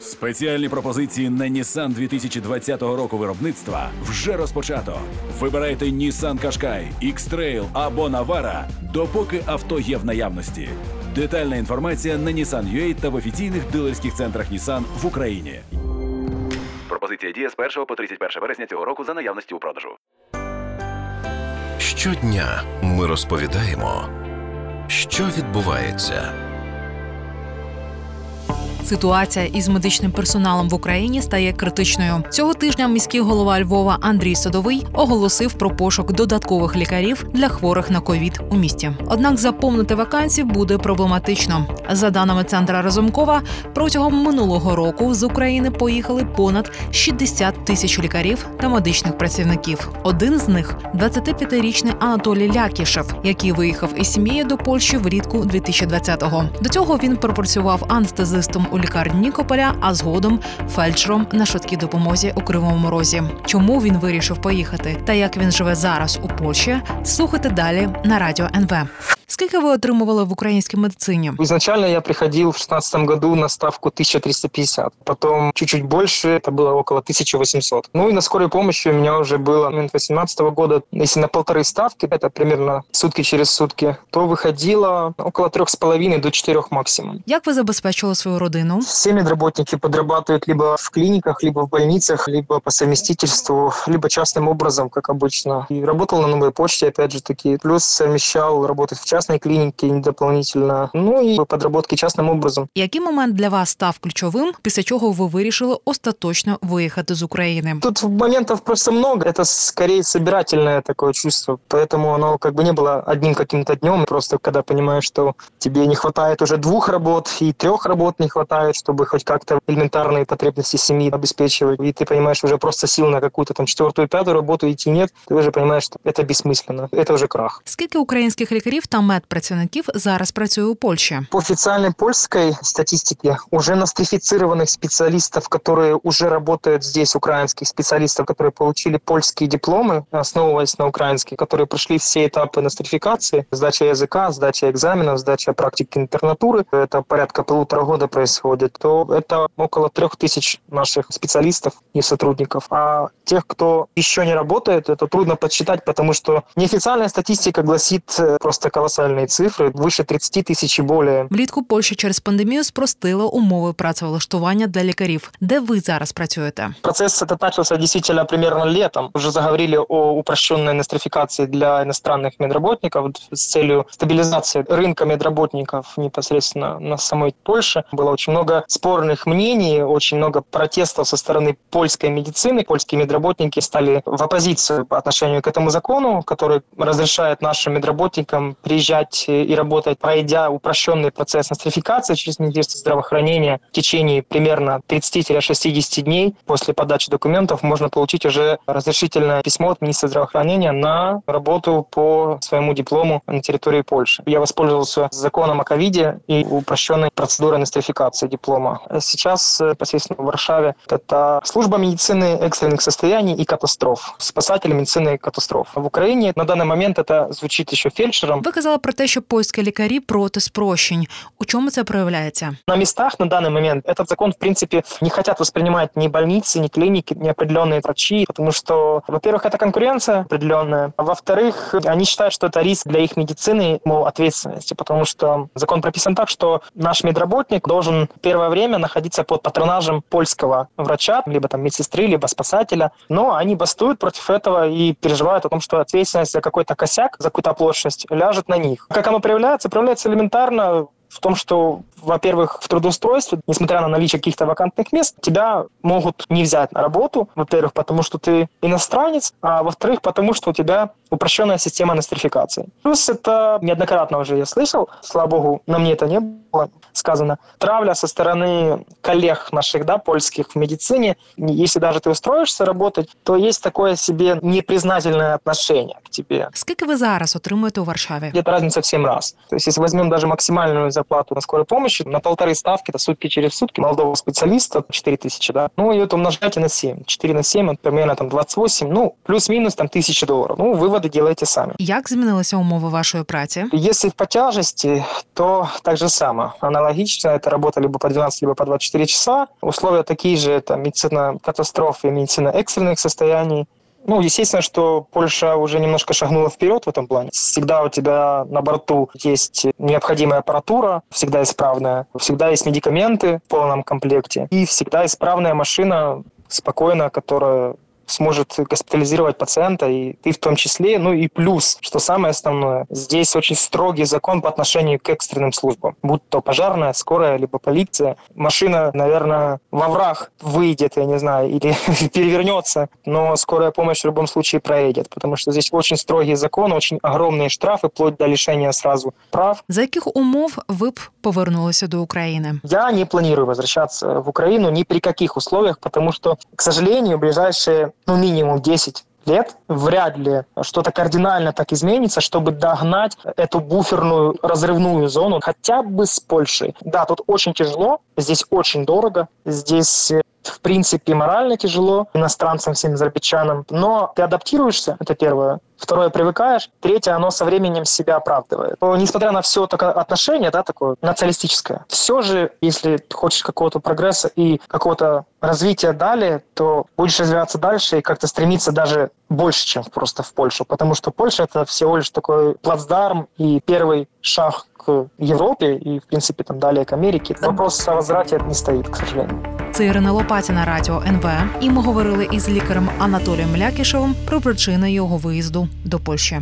Спеціальні пропозиції на Nissan 2020 року виробництва вже розпочато. Вибирайте Nissan Qashqai, X-Trail або Navara, допоки авто є в наявності. Детальна інформація на Nissan.ua та в офіційних дилерських центрах Nissan в Україні. Пропозиція діє з 1 по 31 вересня цього року за наявності у продажу. Щодня ми розповідаємо, що відбувається. Ситуація із медичним персоналом в Україні стає критичною. Цього тижня міський голова Львова Андрій Садовий оголосив про пошук додаткових лікарів для хворих на ковід у місті. Однак заповнити вакансії буде проблематично. За даними центра Разумкова, протягом минулого року з України поїхали понад 60 тисяч лікарів та медичних працівників. Один з них 25-річний Анатолій Лякішев, який виїхав із сім'єю до Польщі влітку 2020-го. До цього він пропрацював анестезистом у лікарні Нікополя, а згодом фельдшером на швидкій допомозі у Кривому Розі. Чому він вирішив поїхати та як він живе зараз у Польщі? Слухайте далі на радіо НВ. Скільки ви отримували в українській медицині? Изначально я приходил в 2016 году на ставку 1350, потом чуть-чуть больше, это было около 1800. Ну и на скорой помощи у меня уже было момент 2018 года, если на полторы ставки, это примерно сутки через сутки, то выходило около трех с половиной до четырех максимум. Як ви забезпечили свою родину? Все медработники подрабатывают либо в клиниках, либо в больницах, либо по совместительству, либо частным образом, как обычно. И работал на новой почте, опять же таки. Плюс совмещал работать в частной клинике дополнительно. Ну и подработки частным образом. Який момент для вас став ключовим, після чого ви вирішили остаточно виїхати з України? Тут моментов просто много. Это скорее собирательное такое чувство. Поэтому оно как бы не было одним каким-то днем. Просто когда понимаешь, что тебе не хватает уже двух работ и трех работ не хватает, чтобы хоть как-то элементарные потребности семьи обеспечивать. И ты понимаешь, уже просто сил на какую-то там четвертую, пятую работу идти нет. Ты уже понимаешь, что это бессмысленно. Это уже крах. Скільки українських лікарів та медпрацівників зараз працює у Польщі? По официальной польской статистике уже нострифицированных специалистов, которые уже работают здесь, украинских специалистов, которые получили польские дипломы, основываясь на украинских, которые прошли все этапы нострификации, сдача языка, сдача экзаменов, сдача практики интернатуры, это порядка полутора года происходит, то это около трех тысяч наших специалистов и сотрудников. А тех, кто еще не работает, это трудно подсчитать, потому что неофициальная статистика гласит э, просто колоссальные цифры, выше 30 тысяч и более. Влітку Польща через пандемію спростила умови працевлаштування для лікарів. Де ви зараз працюєте? Процесс этот начался действительно примерно летом. Уже заговорили о упрощенной нострификации для иностранных медработников с целью стабилизации рынка медработников непосредственно на самой Польше. Было очень много спорных мнений, очень много протестов со стороны польской медицины. Польские медработники стали в оппозицию по отношению к этому закону, который разрешает нашим медработникам приезжать и работать, пройдя упрощенный процесс нострификации через Министерство здравоохранения в течение примерно 30-60 дней после подачи документов можно получить уже разрешительное письмо от министра здравоохранения на работу по своему диплому на территории Польши. Я воспользовался законом о ковиде и упрощенной процедурой нострификации диплома. Сейчас э, непосредственно в Варшаве это служба медицины экстренных состояний и катастроф, спасатели медицины катастроф. В Украине на данный момент это звучит еще фельдшером. Ви казали про те, що польські лікарі проти спрощень. У чому це проявляється? На местах на данный момент этот закон, в принципе, не хотят воспринимать ни больницы, ни клиники, ни определенные врачи, потому что, во-первых, это конкуренция определенная, а во-вторых, они считают, что это риск для их медицины, мол, ответственности, потому что закон прописан так, что наш медработник должен первое время находиться под патронажем польского врача, либо там медсестры, либо спасателя, но они бастуют против этого и переживают о том, что ответственность за какой-то косяк, за какую-то оплошность ляжет на них. Как оно проявляется? Проявляется элементарно в том, что, во-первых, в трудоустройстве, несмотря на наличие каких-то вакантных мест, тебя могут не взять на работу, во-первых, потому что ты иностранец, а во-вторых, потому что у тебя упрощенная система нострификации. Плюс это неоднократно уже я слышал, слава богу, на мне это не было сказано, травля со стороны коллег наших, да, польских в медицине, если даже ты устроишься работать, то есть такое себе непризнательное отношение к тебе. Скільки ви зараз отримуєте у Варшаві? Где-то разница в 7 раз. То есть если возьмем даже максимальную зарплату на скорой помощи на полторы ставки, это сутки через сутки молодого специалиста 4 тысячи, да. Ну, и это умножайте на 7. 4 на 7, это примерно там 28, ну, плюс-минус там тысяча долларов. Ну, выводы делайте сами. Як змінилися умови вашої праці? Если по тяжести, то так же самое. Аналогично, это работа либо по 12, либо по 24 часа. Условия такие же, это медицина катастрофы, медицина экстренных состояний. ну, естественно, что Польша уже немножко шагнула вперед в этом плане. Всегда у тебя на борту есть необходимая аппаратура, всегда исправная, всегда есть медикаменты в полном комплекте, и всегда исправная машина, спокойно, которая сможет госпитализировать пациента, и ты в том числе. Ну и плюс, что самое основное, здесь очень строгий закон по отношению к экстренным службам. Будь то пожарная, скорая, либо полиция. Машина, наверное, во враг выйдет, я не знаю, или перевернется, но скорая помощь в любом случае проедет, потому что здесь очень строгий закон, очень огромные штрафы, вплоть до лишения сразу прав. За яких умов ви б повернулися до України? Я не планирую возвращаться в Украину ни при каких условиях, потому что, к сожалению, ближайшие, ну, минимум 10 лет вряд ли что-то кардинально так изменится, чтобы догнать эту буферную разрывную зону хотя бы с Польшей. Да, тут очень тяжело, здесь очень дорого, здесь э, в принципе морально тяжело иностранцам, всем азербайджанам, но ты адаптируешься, это первое. Второе, привыкаешь. Третье, оно со временем себя оправдывает. Но, несмотря на все такое отношение, да, такое националистическое, все же, если ты хочешь какого-то прогресса и какого-то развития далее, то будешь развиваться дальше и как-то стремиться даже больше, чем просто в Польшу. Потому что Польша – это всего лишь такой плацдарм и первый шаг к Европе и, в принципе, там далее к Америке. Вопрос о возврате не стоит, к сожалению. Це Ірина Лопатіна, радіо НВ. І ми говорили із лікарем Анатолієм Млякішевим про причини його виїзду до Польщі.